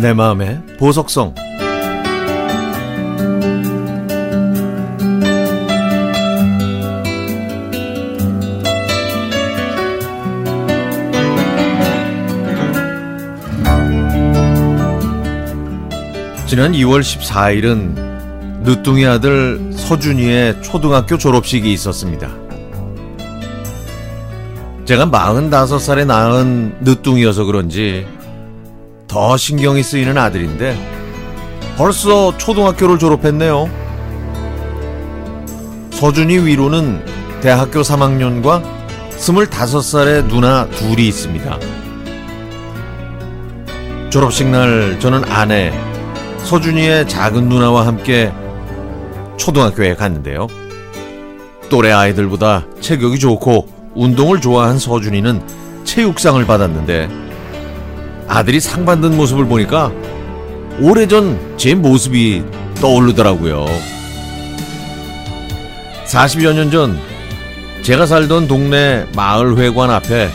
내 마음의 보석성 지난 2월 14일은 늦둥이 아들 서준이의 초등학교 졸업식이 있었습니다. 제가 45살에 낳은 늦둥이여서 그런지 더 신경이 쓰이는 아들인데 벌써 초등학교를 졸업했네요. 서준이 위로는 대학교 3학년과 25살의 누나 둘이 있습니다. 졸업식 날 저는 아내 서준이의 작은 누나와 함께 초등학교에 갔는데요. 또래 아이들보다 체격이 좋고 운동을 좋아한 서준이는 체육상을 받았는데 아들이 상 받는 모습을 보니까 오래전 제 모습이 떠오르더라고요. 40여 년 전 제가 살던 동네 마을회관 앞에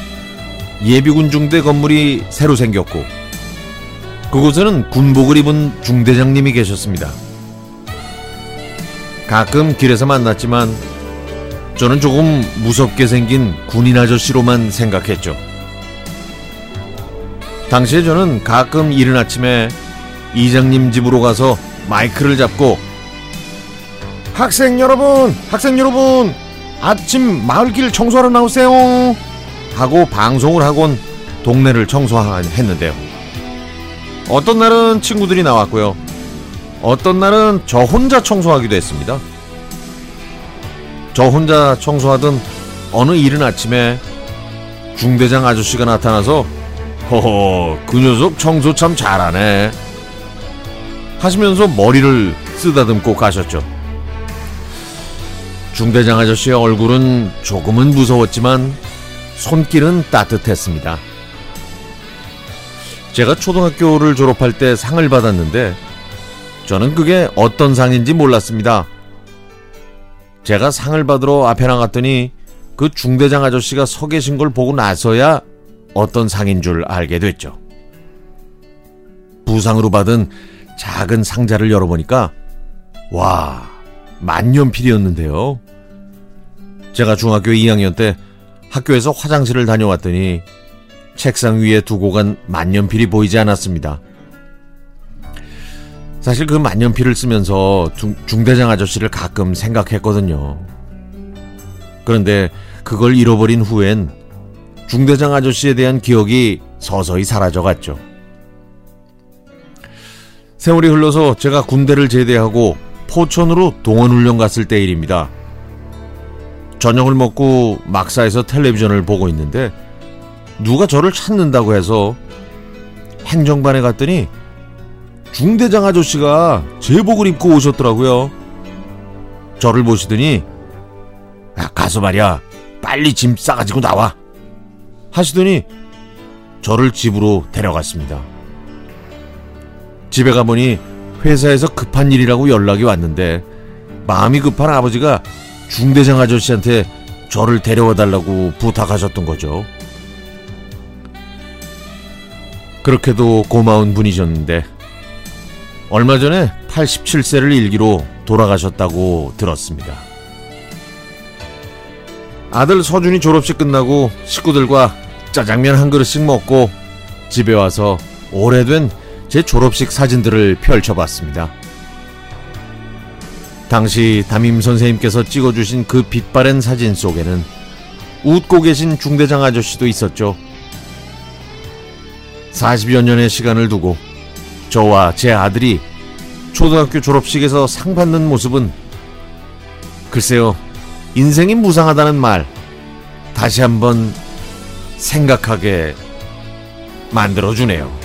예비군 중대 건물이 새로 생겼고 그곳에는 군복을 입은 중대장님이 계셨습니다. 가끔 길에서 만났지만 저는 조금 무섭게 생긴 군인 아저씨로만 생각했죠. 당시에 저는 가끔 이른 아침에 이장님 집으로 가서 마이크를 잡고 학생 여러분, 학생 여러분, 아침 마을길 청소하러 나오세요. 하고 방송을 하곤 동네를 청소했는데요. 어떤 날은 친구들이 나왔고요. 어떤 날은 저 혼자 청소하기도 했습니다. 저 혼자 청소하던 어느 이른 아침에 중대장 아저씨가 나타나서 허허 그 녀석 청소 참 잘하네 하시면서 머리를 쓰다듬고 가셨죠. 중대장 아저씨의 얼굴은 조금은 무서웠지만 손길은 따뜻했습니다. 제가 초등학교를 졸업할 때 상을 받았는데 저는 그게 어떤 상인지 몰랐습니다. 제가 상을 받으러 앞에 나갔더니 그 중대장 아저씨가 서 계신 걸 보고 나서야 어떤 상인 줄 알게 됐죠. 부상으로 받은 작은 상자를 열어보니까 와 만년필이었는데요. 제가 중학교 2학년 때 학교에서 화장실을 다녀왔더니 책상 위에 두고 간 만년필이 보이지 않았습니다. 사실 그 만년필을 쓰면서 중, 중대장 아저씨를 가끔 생각했거든요. 그런데 그걸 잃어버린 후엔 중대장 아저씨에 대한 기억이 서서히 사라져갔죠. 세월이 흘러서 제가 군대를 제대하고 포천으로 동원훈련 갔을 때 일입니다. 저녁을 먹고 막사에서 텔레비전을 보고 있는데 누가 저를 찾는다고 해서 행정반에 갔더니 중대장 아저씨가 제복을 입고 오셨더라고요. 저를 보시더니 야, 가서 말이야 빨리 짐 싸가지고 나와 하시더니 저를 집으로 데려갔습니다. 집에 가보니 회사에서 급한 일이라고 연락이 왔는데 마음이 급한 아버지가 중대장 아저씨한테 저를 데려와 달라고 부탁하셨던 거죠. 그렇게도 고마운 분이셨는데 얼마 전에 87세를 일기로 돌아가셨다고 들었습니다. 아들 서준이 졸업식 끝나고 식구들과 짜장면 한 그릇씩 먹고 집에 와서 오래된 제 졸업식 사진들을 펼쳐봤습니다. 당시 담임 선생님께서 찍어주신 그 빛바랜 사진 속에는 웃고 계신 중대장 아저씨도 있었죠. 40여 년의 시간을 두고 저와 제 아들이 초등학교 졸업식에서 상 받는 모습은 글쎄요, 인생이 무상하다는 말 다시 한번 생각하게 만들어주네요.